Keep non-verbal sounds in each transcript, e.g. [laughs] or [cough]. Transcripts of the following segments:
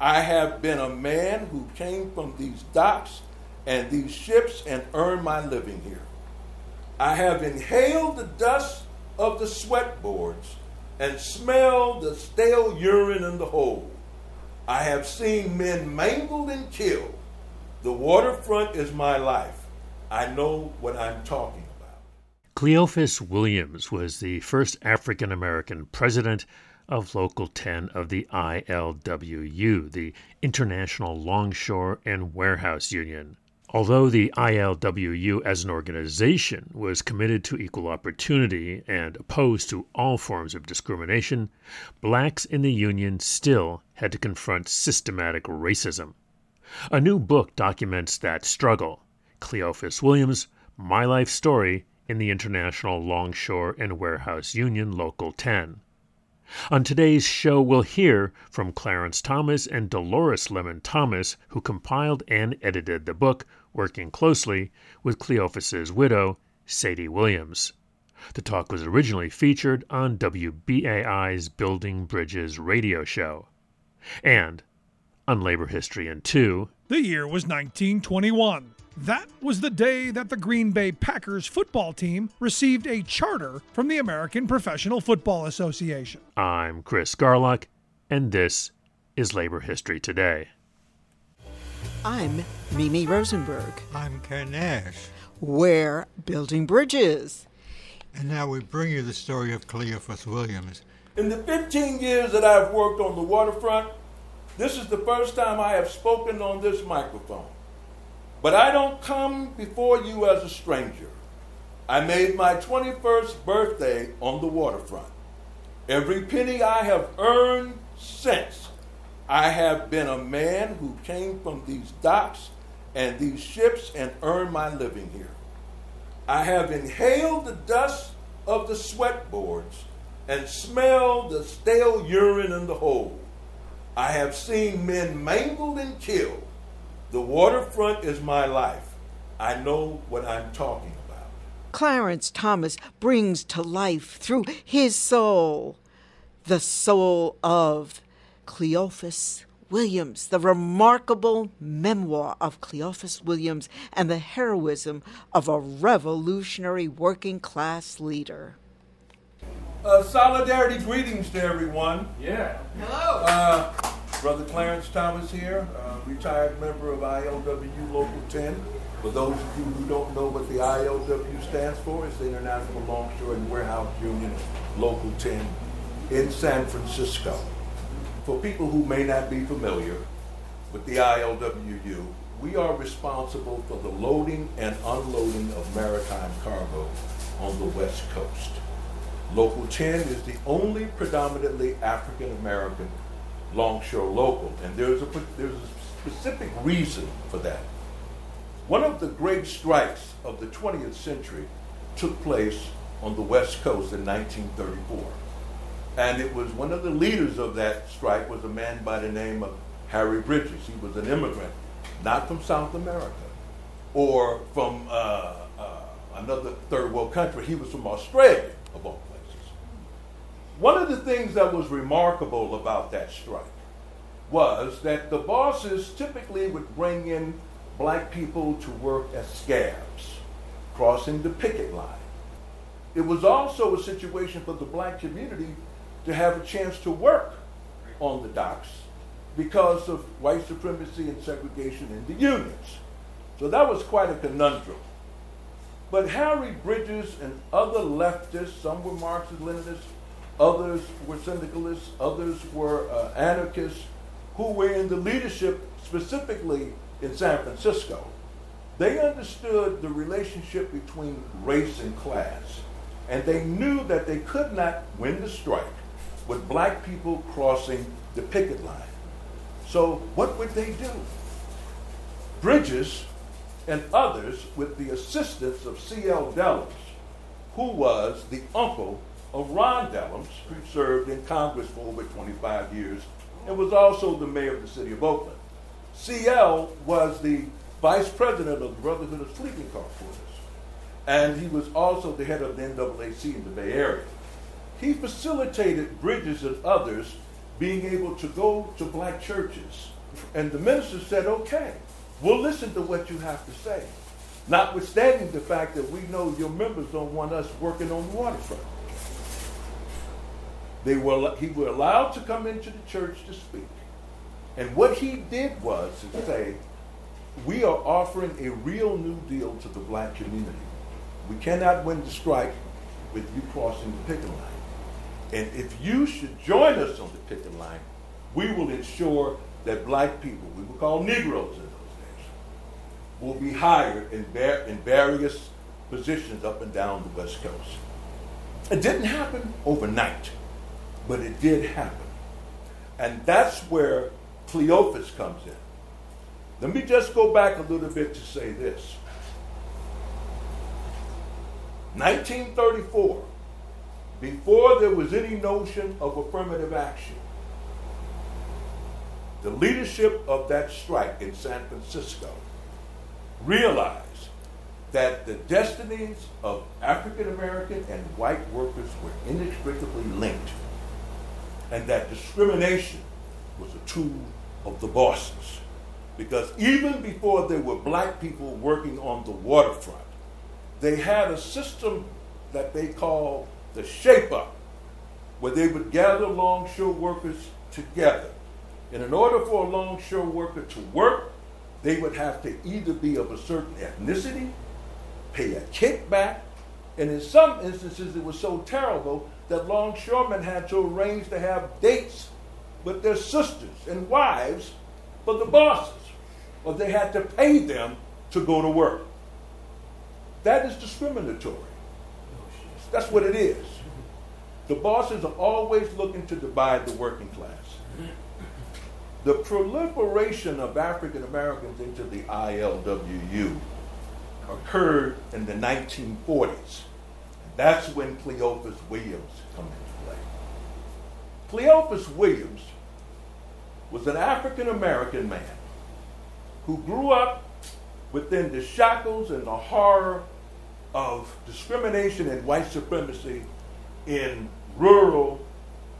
I have been a man who came from these docks and these ships and earned my living here. I have inhaled the dust of the sweatboards and smelled the stale urine in the hold. I have seen men mangled and killed. The waterfront is my life. I know what I'm talking about. Cleophas Williams was the first African American president of Local 10 of the ILWU, the International Longshore and Warehouse Union. Although the ILWU as an organization was committed to equal opportunity and opposed to all forms of discrimination, blacks in the union still had to confront systematic racism. A new book documents that struggle Cleophas Williams' My Life Story in the International Longshore and Warehouse Union Local 10. On today's show, we'll hear from Clarence Thomas and Dolores Lemon Thomas, who compiled and edited the book, working closely with Cleophas's widow, Sadie Williams. The talk was originally featured on WBAI's Building Bridges radio show. And on Labor History in Two, the year was 1921. That was the day that the Green Bay Packers football team received a charter from the American Professional Football Association. I'm Chris Garlock, and this is Labor History Today. I'm Mimi Rosenberg. I'm Ken Nash. We're building bridges. And now we bring you the story of Cleophas Williams. In the 15 years that I've worked on the waterfront, this is the first time I have spoken on this microphone. But I don't come before you as a stranger. I made my 21st birthday on the waterfront. Every penny I have earned since, I have been a man who came from these docks and these ships and earned my living here. I have inhaled the dust of the sweatboards and smelled the stale urine in the hold. I have seen men mangled and killed the waterfront is my life. I know what I'm talking about. Clarence Thomas brings to life through his soul the soul of Cleophas Williams, the remarkable memoir of Cleophas Williams and the heroism of a revolutionary working class leader. Uh, solidarity greetings to everyone. Yeah. Hello. Uh, Brother Clarence Thomas here, uh, retired member of ILWU Local 10. For those of you who don't know what the ILWU stands for, it's the International Longshore and Warehouse Union Local 10 in San Francisco. For people who may not be familiar with the ILWU, we are responsible for the loading and unloading of maritime cargo on the West Coast. Local 10 is the only predominantly African American longshore local, and there's a, there's a specific reason for that. One of the great strikes of the 20th century took place on the West Coast in 1934. And it was one of the leaders of that strike was a man by the name of Harry Bridges. He was an immigrant, not from South America or from uh, uh, another third world country. He was from Australia, of all one of the things that was remarkable about that strike was that the bosses typically would bring in black people to work as scabs, crossing the picket line. It was also a situation for the black community to have a chance to work on the docks because of white supremacy and segregation in the unions. So that was quite a conundrum. But Harry Bridges and other leftists, some were Marxist Leninists, others were syndicalists, others were uh, anarchists who were in the leadership specifically in San Francisco. They understood the relationship between race and class, and they knew that they could not win the strike with black people crossing the picket line. So, what would they do? Bridges and others, with the assistance of C.L. Dellums, who was the uncle of Ron Dellums, who served in Congress for over 25 years and was also the mayor of the city of Oakland. CL was the vice president of the Brotherhood of Sleeping Car Porters, and he was also the head of the NAAC in the Bay Area. He facilitated Bridges and others being able to go to black churches. And the minister said, okay, we'll listen to what you have to say. Notwithstanding the fact that we know your members don't want us working on the waterfront. They were, he was allowed to come into the church to speak. And what he did was to say, we are offering a real new deal to the black community. We cannot win the strike with you crossing the picket line. And if you should join us on the picket line, we will ensure that black people, we will call Negroes in those days, will be hired in, in various positions up and down the West Coast. It didn't happen overnight, but it did happen. And that's where Cleophas comes in. Let me just go back a little bit to say this. 1934, before there was any notion of affirmative action, the leadership of that strike in San Francisco realized that the destinies of African American and white workers were inextricably linked, and that discrimination was a tool of the bosses. Because even before there were black people working on the waterfront, they had a system that they called the shape up, where they would gather longshore workers together. And in order for a longshore worker to work, they would have to either be of a certain ethnicity, pay a kickback, and in some instances it was so terrible that longshoremen had to arrange to have dates with their sisters and wives for the bosses, or they had to pay them to go to work. That is discriminatory. That's what it is. The bosses are always looking to divide the working class. The proliferation of African Americans into the ILWU occurred in the 1940s. That's when Cleophas Williams come into play. Cleophas Williams was an African American man who grew up within the shackles and the horror of discrimination and white supremacy in rural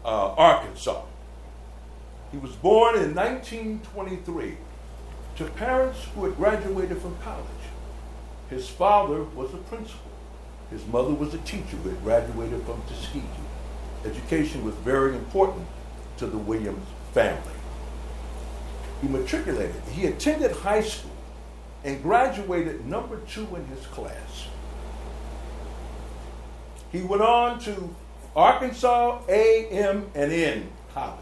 uh, Arkansas. He was born in 1923 to parents who had graduated from college. His father was a principal. His mother was a teacher who had graduated from Tuskegee. Education was very important to the Williams family. He matriculated. He attended high school and graduated number two in his class. He went on to Arkansas A.M. and N College,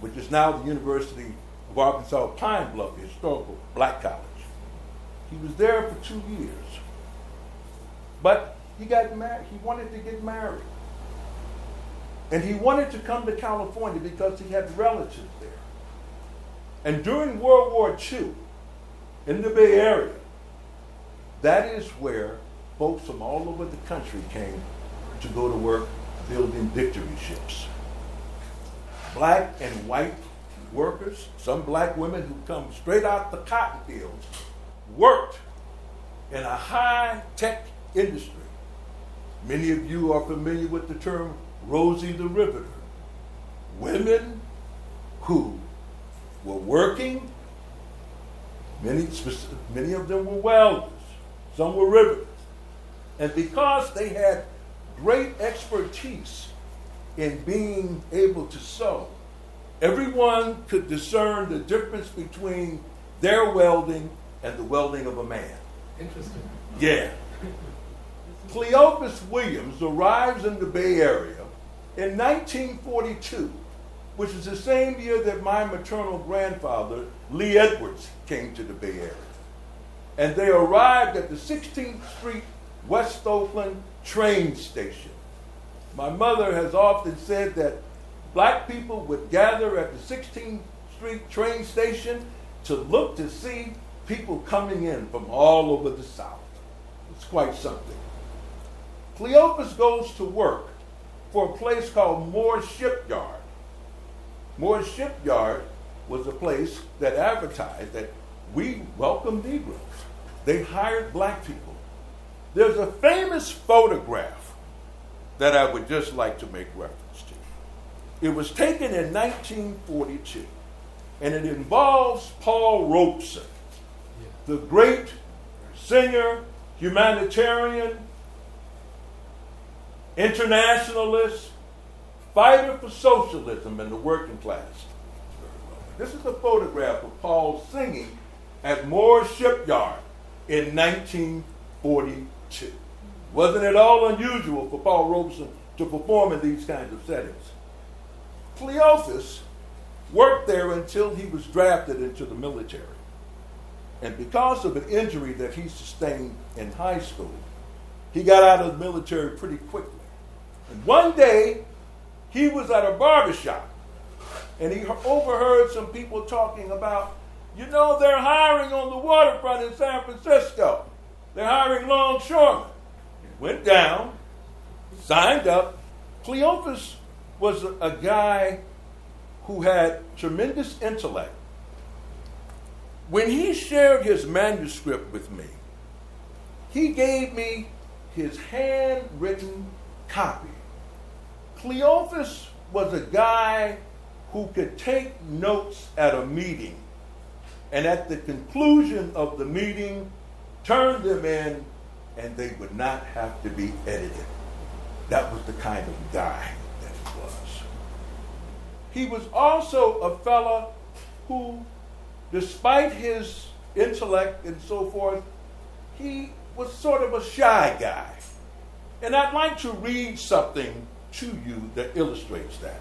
which is now the University of Arkansas Pine Bluff, historical black college. He was there for two years. But he got married. He wanted to get married. And he wanted to come to California because he had relatives there. And during World War II, in the Bay Area, that is where folks from all over the country came to go to work building victory ships. Black and white workers, some black women who come straight out the cotton fields, worked in a high tech industry. Many of you are familiar with the term Rosie the Riveter. Women who were working, many, many of them were welders, some were riveters. And because they had great expertise in being able to sew, everyone could discern the difference between their welding and the welding of a man. Interesting. Yeah. Cleophas Williams arrives in the Bay Area in 1942, which is the same year that my maternal grandfather, Lee Edwards, came to the Bay Area. And they arrived at the 16th Street West Oakland train station. My mother has often said that black people would gather at the 16th Street train station to look to see people coming in from all over the South. It's quite something. Cleophas goes to work for a place called Moore Shipyard. Moore Shipyard was a place that advertised that we welcome Negroes. They hired black people. There's a famous photograph that I would just like to make reference to. It was taken in 1942, and it involves Paul Robeson, the great singer, humanitarian, internationalist, fighter for socialism and the working class. This is a photograph of Paul singing at Moore Shipyard in 1942. Wasn't it all unusual for Paul Robeson to perform in these kinds of settings? Cleophas worked there until he was drafted into the military. And because of an injury that he sustained in high school, he got out of the military pretty quickly. And one day, he was at a barbershop and he overheard some people talking about, you know, they're hiring on the waterfront in San Francisco. They're hiring longshoremen. Went down, signed up. Cleophas was a, a guy who had tremendous intellect. When he shared his manuscript with me, he gave me his handwritten copy. Cleophas was a guy who could take notes at a meeting and at the conclusion of the meeting turn them in and they would not have to be edited. That was the kind of guy that he was. He was also a fella who, despite his intellect and so forth, he was sort of a shy guy. And I'd like to read something to you that illustrates that.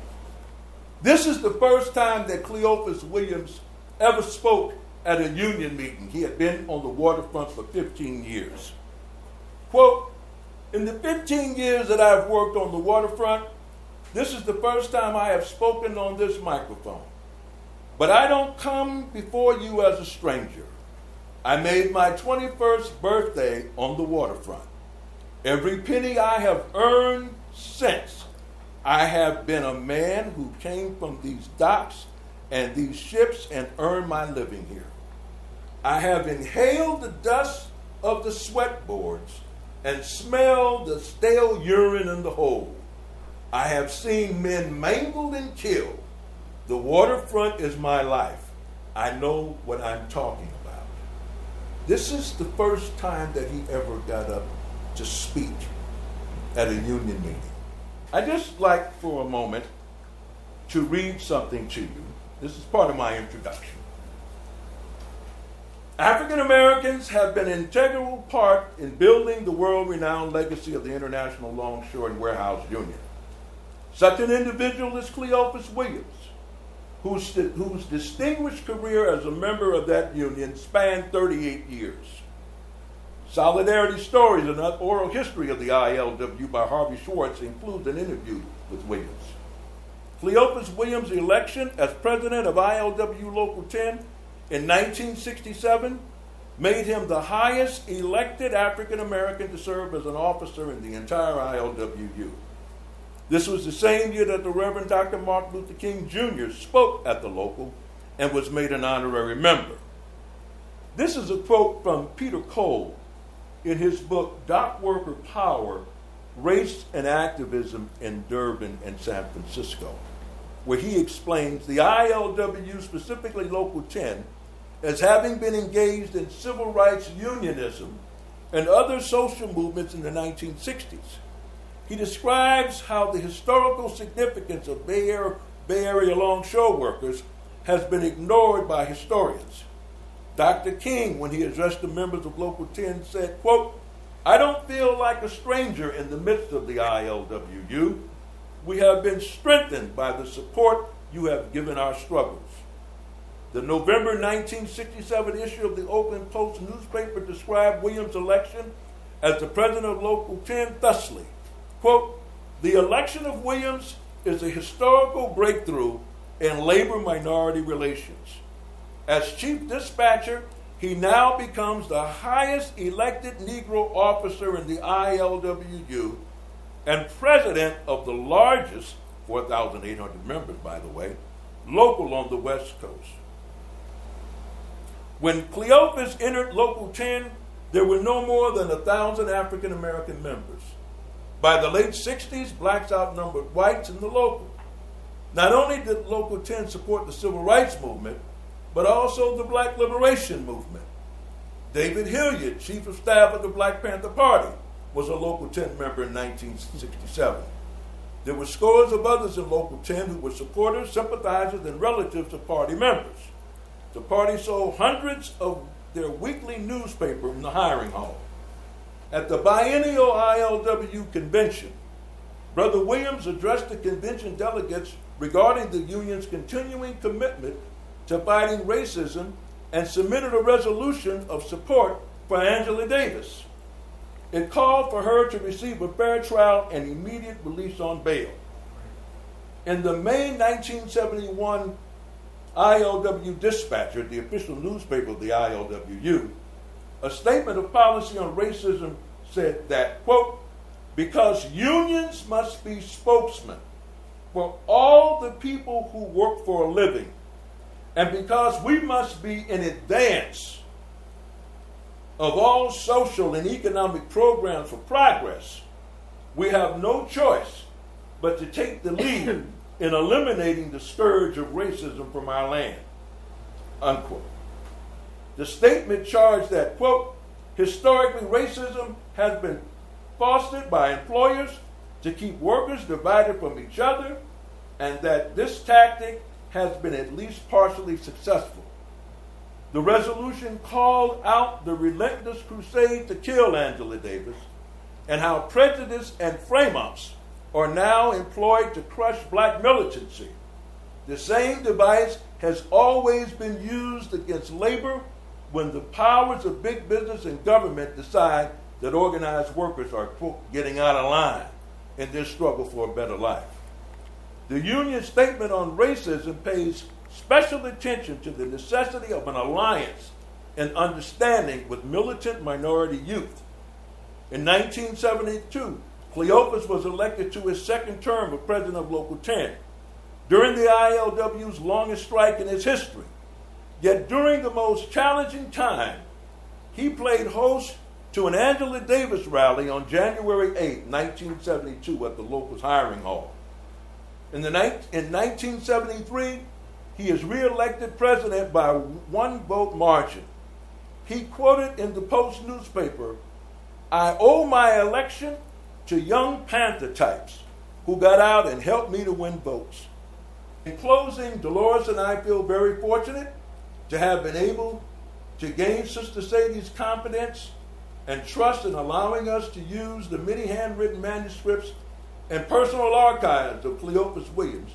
This is the first time that Cleophas Williams ever spoke at a union meeting. He had been on the waterfront for 15 years. Quote, in the 15 years that I've worked on the waterfront, this is the first time I have spoken on this microphone. But I don't come before you as a stranger. I made my 21st birthday on the waterfront. Every penny I have earned since, I have been a man who came from these docks and these ships and earned my living here. I have inhaled the dust of the sweatboards and smelled the stale urine in the hold. I have seen men mangled and killed. The waterfront is my life. I know what I'm talking about. This is the first time that he ever got up to speak at a union meeting. I just like for a moment to read something to you. This is part of my introduction. African Americans have been an integral part in building the world renowned legacy of the International Longshore and Warehouse Union. Such an individual is Cleophas Williams, whose, whose distinguished career as a member of that union spanned 38 years. Solidarity Stories, an oral history of the ILW by Harvey Schwartz, includes an interview with Williams. Cleophas Williams' election as president of ILW Local 10 in 1967 made him the highest elected African American to serve as an officer in the entire ILWU. This was the same year that the Reverend Dr. Martin Luther King Jr. spoke at the local and was made an honorary member. This is a quote from Peter Cole in his book, Dock Worker Power Race and Activism in Durban and San Francisco, where he explains the ILW, specifically Local 10, as having been engaged in civil rights unionism and other social movements in the 1960s. He describes how the historical significance of Bay Area, Bay Area longshore workers has been ignored by historians. Dr. King, when he addressed the members of Local 10, said, quote, I don't feel like a stranger in the midst of the ILWU. We have been strengthened by the support you have given our struggles. The November 1967 issue of the Oakland Post newspaper described Williams' election as the president of Local 10 thusly quote, the election of Williams is a historical breakthrough in labor minority relations. As chief dispatcher, he now becomes the highest elected Negro officer in the ILWU and president of the largest, 4,800 members, by the way, local on the West Coast. When Cleophas entered Local 10, there were no more than a thousand African American members. By the late 60s, blacks outnumbered whites in the local. Not only did Local 10 support the civil rights movement, but also the black liberation movement. David Hilliard, chief of staff of the Black Panther Party, was a Local 10 member in 1967. There were scores of others in Local 10 who were supporters, sympathizers, and relatives of party members. The party sold hundreds of their weekly newspaper in the hiring hall. At the biennial ILW convention, Brother Williams addressed the convention delegates regarding the union's continuing commitment to fighting racism and submitted a resolution of support for Angela Davis. It called for her to receive a fair trial and immediate release on bail. In the May 1971 ILW Dispatcher, the official newspaper of the ILWU, a statement of policy on racism said that, quote, because unions must be spokesmen for all the people who work for a living, and because we must be in advance of all social and economic programs for progress, we have no choice but to take the lead in eliminating the scourge of racism from our land. Unquote. The statement charged that, quote, historically racism has been fostered by employers to keep workers divided from each other, and that this tactic has been at least partially successful. The resolution called out the relentless crusade to kill Angela Davis and how prejudice and frame ups are now employed to crush black militancy. The same device has always been used against labor when the powers of big business and government decide that organized workers are, quote, getting out of line in their struggle for a better life. The union statement on racism pays special attention to the necessity of an alliance and understanding with militant minority youth. In 1972, Cleophas was elected to his second term as president of Local 10 during the ILW's longest strike in its history. Yet during the most challenging time, he played host to an Angela Davis rally on January 8, 1972, at the local hiring hall. In, the, in 1973, he is reelected president by one vote margin. He quoted in the Post newspaper I owe my election to young Panther types who got out and helped me to win votes. In closing, Dolores and I feel very fortunate to have been able to gain Sister Sadie's confidence and trust in allowing us to use the many handwritten manuscripts and personal archives of Cleophas Williams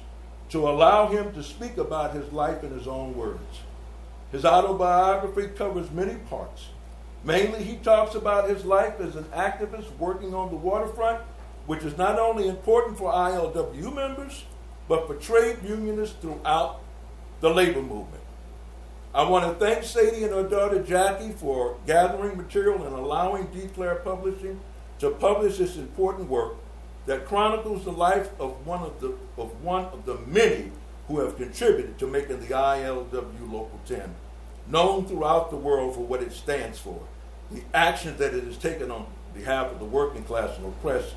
to allow him to speak about his life in his own words. His autobiography covers many parts. Mainly, he talks about his life as an activist working on the waterfront, which is not only important for ILW members, but for trade unionists throughout the labor movement. I want to thank Sadie and her daughter Jackie for gathering material and allowing Declare Publishing to publish this important work that chronicles the life of one of the of one of the many who have contributed to making the ILW Local 10 known throughout the world for what it stands for, the actions that it has taken on behalf of the working class and oppressed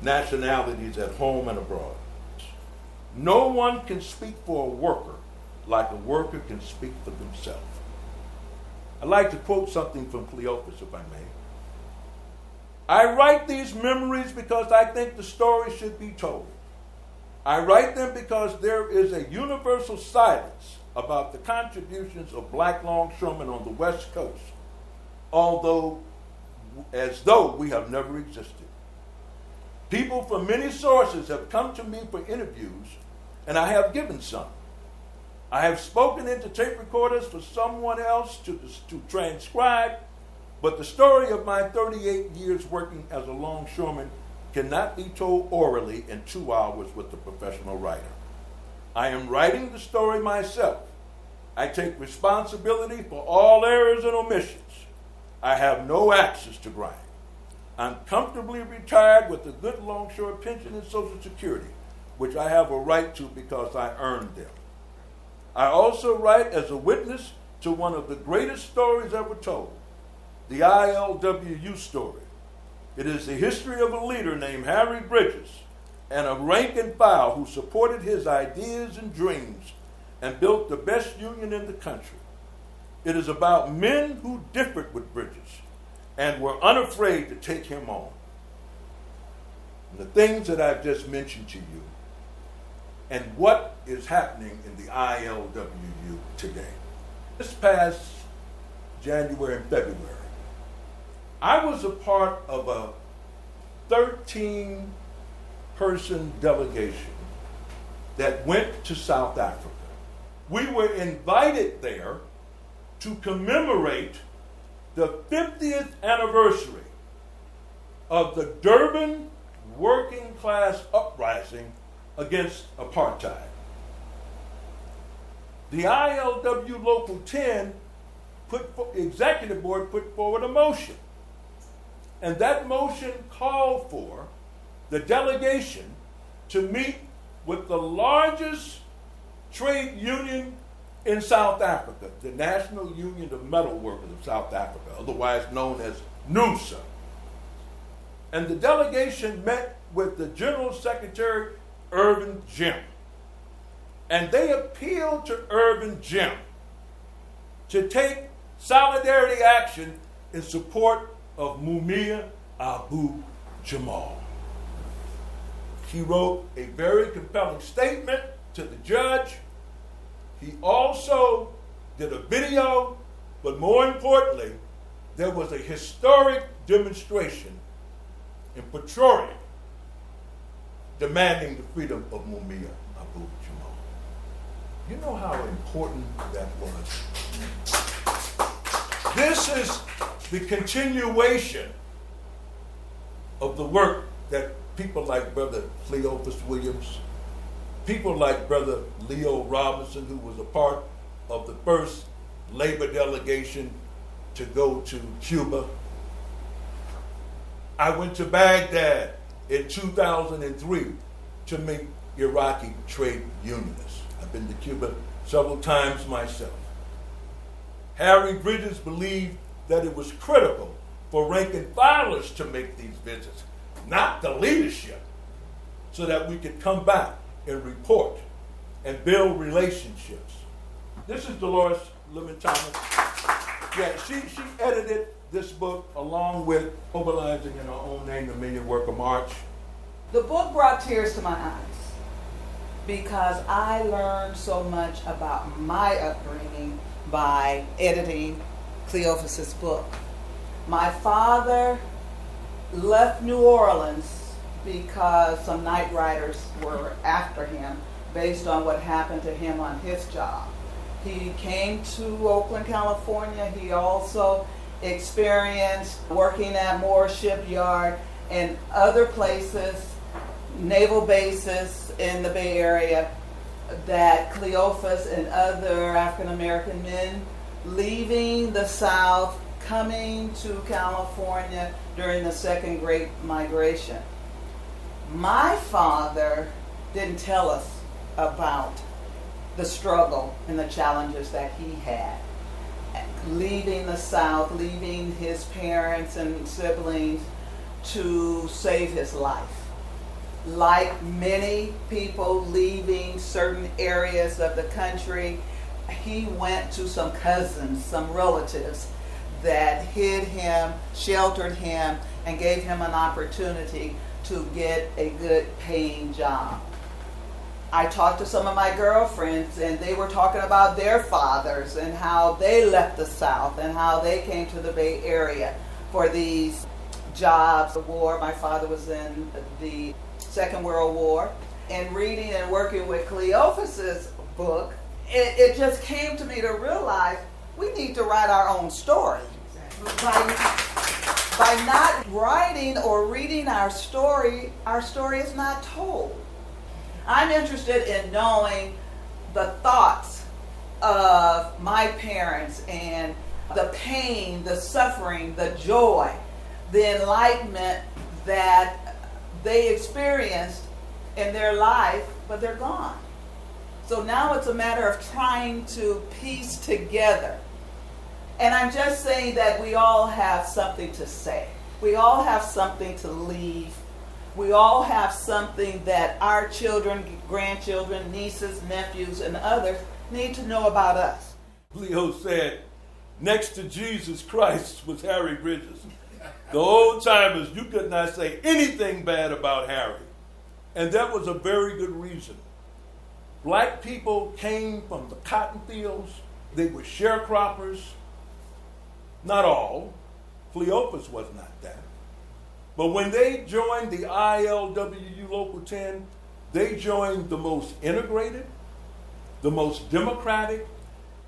nationalities at home and abroad. No one can speak for a worker like a worker can speak for themselves. I'd like to quote something from Cleophas, if I may. I write these memories because I think the story should be told. I write them because there is a universal silence about the contributions of black longshoremen on the West Coast, although as though we have never existed. People from many sources have come to me for interviews, and I have given some. I have spoken into tape recorders for someone else to, to transcribe, but the story of my 38 years working as a longshoreman cannot be told orally in two hours with a professional writer. I am writing the story myself. I take responsibility for all errors and omissions. I have no axes to grind. I'm comfortably retired with a good longshore pension and Social Security, which I have a right to because I earned them. I also write as a witness to one of the greatest stories ever told the ILWU story. It is the history of a leader named Harry Bridges and a rank and file who supported his ideas and dreams and built the best union in the country. It is about men who differed with Bridges and were unafraid to take him on. And the things that I've just mentioned to you and what is happening in the ILWU today. This past January and February, I was a part of a 13 person delegation that went to South Africa. We were invited there to commemorate the 50th anniversary of the Durban working class uprising against apartheid. The ILW Local 10 put executive board put forward a motion. And that motion called for the delegation to meet with the largest trade union in South Africa, the National Union of Metal Workers of South Africa, otherwise known as NUMSA. And the delegation met with the General Secretary, Irvin Jim. And they appealed to Irvin Jim to take solidarity action in support of Mumia Abu Jamal. He wrote a very compelling statement to the judge. He also did a video, but more importantly, there was a historic demonstration in Pretoria demanding the freedom of Mumia Abu Jamal. You know how important that was. This is the continuation of the work that people like Brother Cleophas Williams, people like Brother Leo Robinson, who was a part of the first labor delegation to go to Cuba. I went to Baghdad in 2003 to meet Iraqi trade unionists. I've been to Cuba several times myself. Harry Bridges believed that it was critical for rank and filers to make these visits, not the leadership, so that we could come back and report and build relationships. This is Dolores Lemon Thomas. Yeah, she, she edited this book along with mobilizing in Our own name the Million Worker March. The book brought tears to my eyes because I learned so much about my upbringing by editing Cleophas's book. My father left New Orleans because some night riders were after him based on what happened to him on his job. He came to Oakland, California. He also experienced working at Moore Shipyard and other places, naval bases in the Bay Area, that Cleophas and other African American men leaving the South, coming to California during the Second Great Migration. My father didn't tell us about the struggle and the challenges that he had. Leaving the South, leaving his parents and siblings to save his life. Like many people leaving certain areas of the country, he went to some cousins, some relatives that hid him, sheltered him, and gave him an opportunity to get a good paying job. I talked to some of my girlfriends, and they were talking about their fathers and how they left the South and how they came to the Bay Area for these jobs. The war, my father was in the Second World War. And reading and working with Cleophas's book, it, it just came to me to realize we need to write our own story. By, by not writing or reading our story, our story is not told. I'm interested in knowing the thoughts of my parents and the pain, the suffering, the joy, the enlightenment that they experienced in their life, but they're gone. So now it's a matter of trying to piece together. And I'm just saying that we all have something to say. We all have something to leave we all have something that our children, grandchildren, nieces, nephews, and others need to know about us. Leo said, next to Jesus Christ was Harry Bridges. The old timers, you could not say anything bad about Harry. And that was a very good reason. Black people came from the cotton fields, they were sharecroppers. Not all. Cleophas was not that. But when they joined the ILWU Local 10, they joined the most integrated, the most democratic,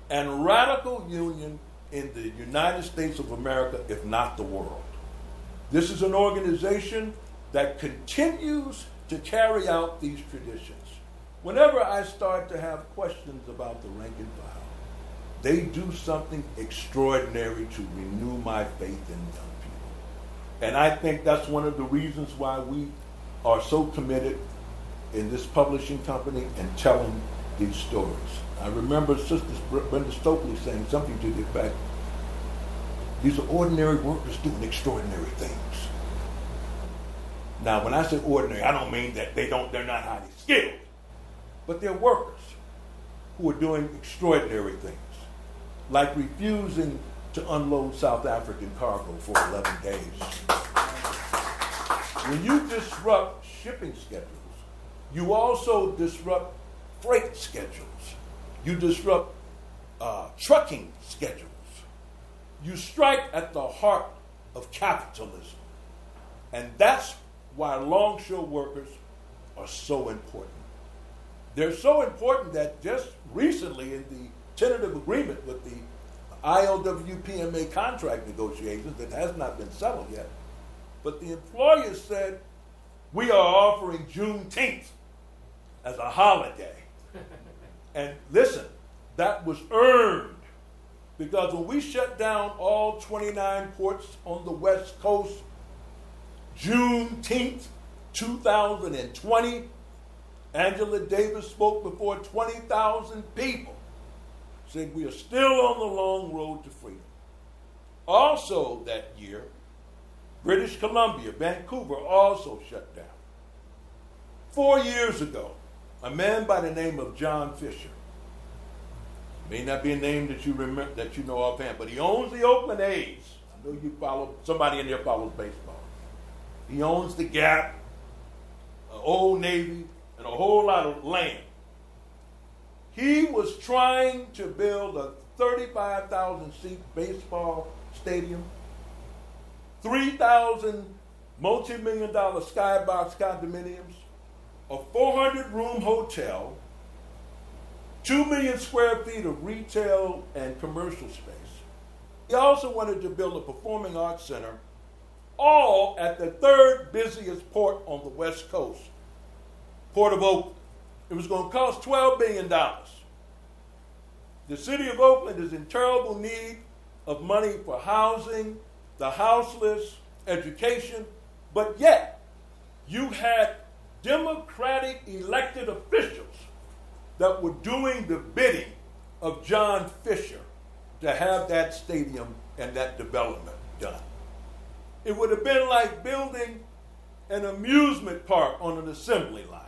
and radical union in the United States of America, if not the world. This is an organization that continues to carry out these traditions. Whenever I start to have questions about the rank and file, they do something extraordinary to renew my faith in them. And I think that's one of the reasons why we are so committed in this publishing company and telling these stories. I remember Sister Brenda Stokely saying something to the effect, these are ordinary workers doing extraordinary things. Now, when I say ordinary, I don't mean that they don't, they're not highly skilled, but they're workers who are doing extraordinary things, like refusing to unload South African cargo for 11 days. When you disrupt shipping schedules, you also disrupt freight schedules. You disrupt uh, trucking schedules. You strike at the heart of capitalism. And that's why longshore workers are so important. They're so important that just recently, in the tentative agreement with the ILW PMA contract negotiations that has not been settled yet. But the employer said, we are offering Juneteenth as a holiday. [laughs] and listen, that was earned because when we shut down all 29 ports on the West Coast, Juneteenth 2020, Angela Davis spoke before 20,000 people we are still on the long road to freedom. Also, that year, British Columbia, Vancouver also shut down. Four years ago, a man by the name of John Fisher, may not be a name that you remember that you know offhand, but he owns the Oakland A's. I know you follow somebody in there follows baseball. He owns the Gap, Old Navy, and a whole lot of land. He was trying to build a 35,000 seat baseball stadium, 3,000 multi million dollar skybox condominiums, a 400 room hotel, 2 million square feet of retail and commercial space. He also wanted to build a performing arts center, all at the third busiest port on the West Coast, Port of Oakland. It was going to cost $12 billion. The city of Oakland is in terrible need of money for housing, the houseless, education, but yet you had Democratic elected officials that were doing the bidding of John Fisher to have that stadium and that development done. It would have been like building an amusement park on an assembly line.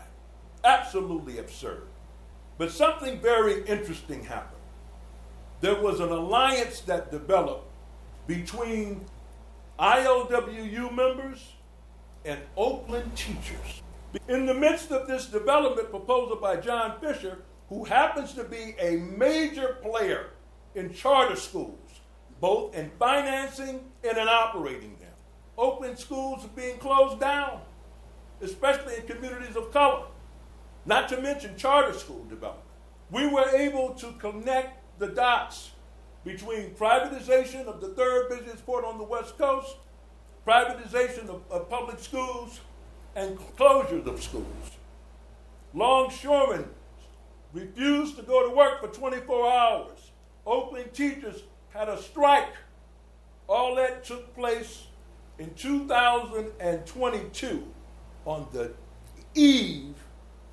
Absolutely absurd. But something very interesting happened. There was an alliance that developed between ILWU members and Oakland teachers. In the midst of this development proposal by John Fisher, who happens to be a major player in charter schools, both in financing and in operating them. Oakland schools are being closed down, especially in communities of color, not to mention charter school development. We were able to connect the dots between privatization of the third busiest port on the West Coast, privatization of, of public schools, and closures of schools. Longshoremen refused to go to work for 24 hours. Oakland teachers had a strike. All that took place in 2022 on the eve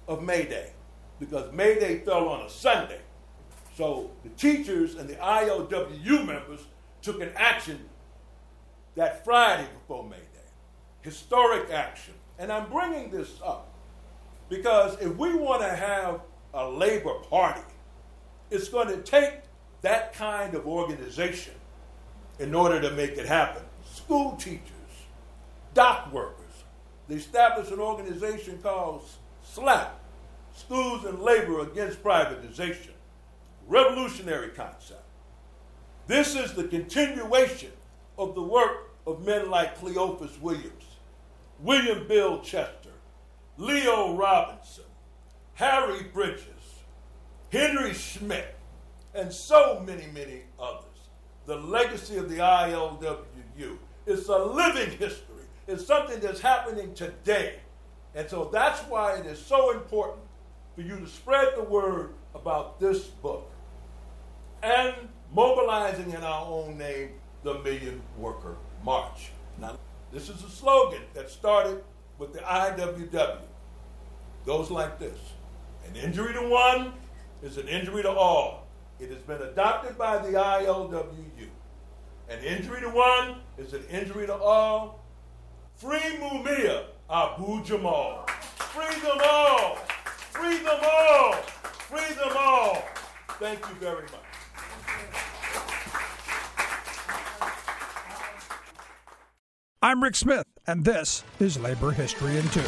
of May Day because May Day fell on a Sunday. So the teachers and the ILWU members took an action that Friday before May Day. Historic action. And I'm bringing this up because if we want to have a labor party, it's going to take that kind of organization in order to make it happen. School teachers, dock workers, they established an organization called SLAP, Schools and Labor Against Privatization. Revolutionary concept. This is the continuation of the work of men like Cleophas Williams, William Bill Chester, Leo Robinson, Harry Bridges, Henry Schmidt, and so many, many others. The legacy of the ILWU is a living history. It's something that's happening today. And so that's why it is so important for you to spread the word about this book and mobilizing in our own name the Million Worker March. Now, this is a slogan that started with the IWW. Goes like this An injury to one is an injury to all. It has been adopted by the ILWU. An injury to one is an injury to all. Free Mumia Abu Jamal. Free them all. Free them all. Free them all. Thank you very much. I'm Rick Smith, and this is Labor History in Two.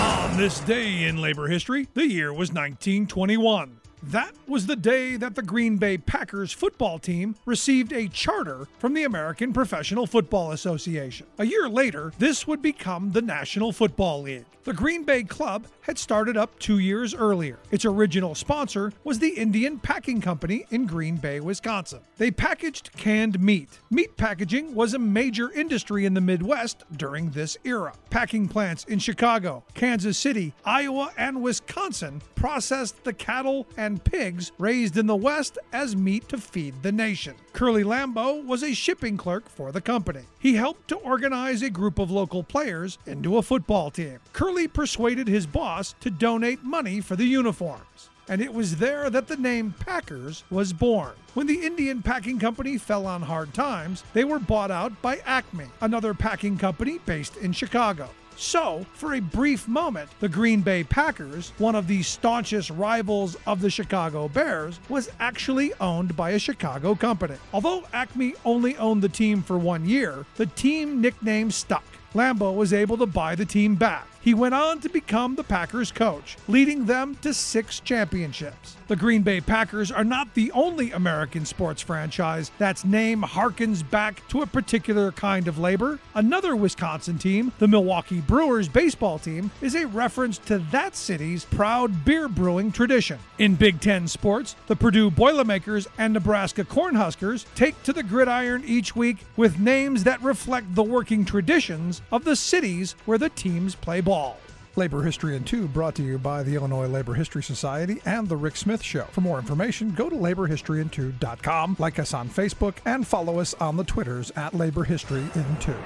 On this day in labor history, the year was 1921. That was the day that the Green Bay Packers football team received a charter from the American Professional Football Association. A year later, this would become the National Football League. The Green Bay Club had started up two years earlier. Its original sponsor was the Indian Packing Company in Green Bay, Wisconsin. They packaged canned meat. Meat packaging was a major industry in the Midwest during this era. Packing plants in Chicago, Kansas City, Iowa, and Wisconsin processed the cattle and pigs raised in the West as meat to feed the nation. Curly Lambeau was a shipping clerk for the company. He helped to organize a group of local players into a football team. Curly persuaded his boss to donate money for the uniforms. And it was there that the name Packers was born. When the Indian Packing Company fell on hard times, they were bought out by Acme, another packing company based in Chicago. So, for a brief moment, the Green Bay Packers, one of the staunchest rivals of the Chicago Bears, was actually owned by a Chicago company. Although Acme only owned the team for one year, the team nickname stuck. Lambeau was able to buy the team back. He went on to become the Packers coach, leading them to six championships. The Green Bay Packers are not the only American sports franchise that's name harkens back to a particular kind of labor. Another Wisconsin team, the Milwaukee Brewers baseball team, is a reference to that city's proud beer brewing tradition. In Big Ten sports, the Purdue Boilermakers and Nebraska Cornhuskers take to the gridiron each week with names that reflect the working traditions of the cities where the teams play ball. Labor History in Two brought to you by the Illinois Labor History Society and The Rick Smith Show. For more information, go to laborhistoryin2.com, like us on Facebook, and follow us on the Twitters at Labor History in Two.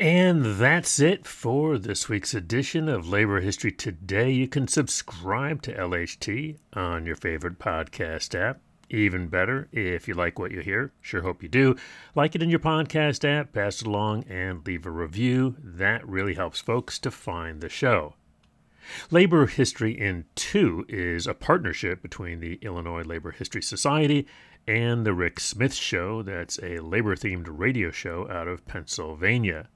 And that's it for this week's edition of Labor History Today. You can subscribe to LHT on your favorite podcast app. Even better, if you like what you hear, sure hope you do, like it in your podcast app, pass it along, and leave a review. That really helps folks to find the show. Labor History in Two is a partnership between the Illinois Labor History Society and The Rick Smith Show, that's a labor themed radio show out of Pennsylvania.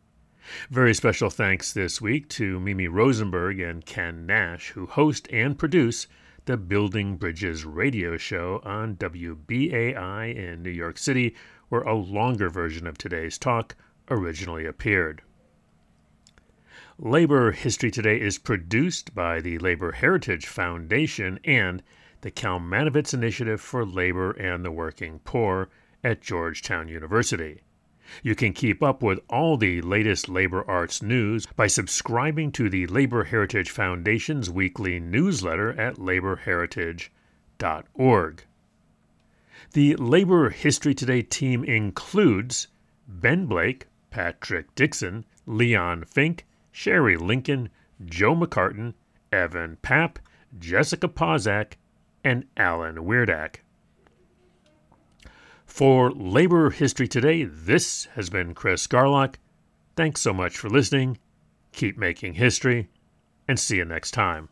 Very special thanks this week to Mimi Rosenberg and Ken Nash, who host and produce the Building Bridges radio show on WBAI in New York City, where a longer version of today's talk originally appeared. Labor History Today is produced by the Labor Heritage Foundation and the Kalmanovitz Initiative for Labor and the Working Poor at Georgetown University. You can keep up with all the latest labor arts news by subscribing to the Labor Heritage Foundation's weekly newsletter at laborheritage.org. The Labor History Today team includes Ben Blake, Patrick Dixon, Leon Fink, Sherry Linkon, Joe McCartin, Evan Papp, Jessica Pozak, and Alan Wierdak. For Labor History Today, this has been Chris Garlock. Thanks so much for listening, keep making history, and see you next time.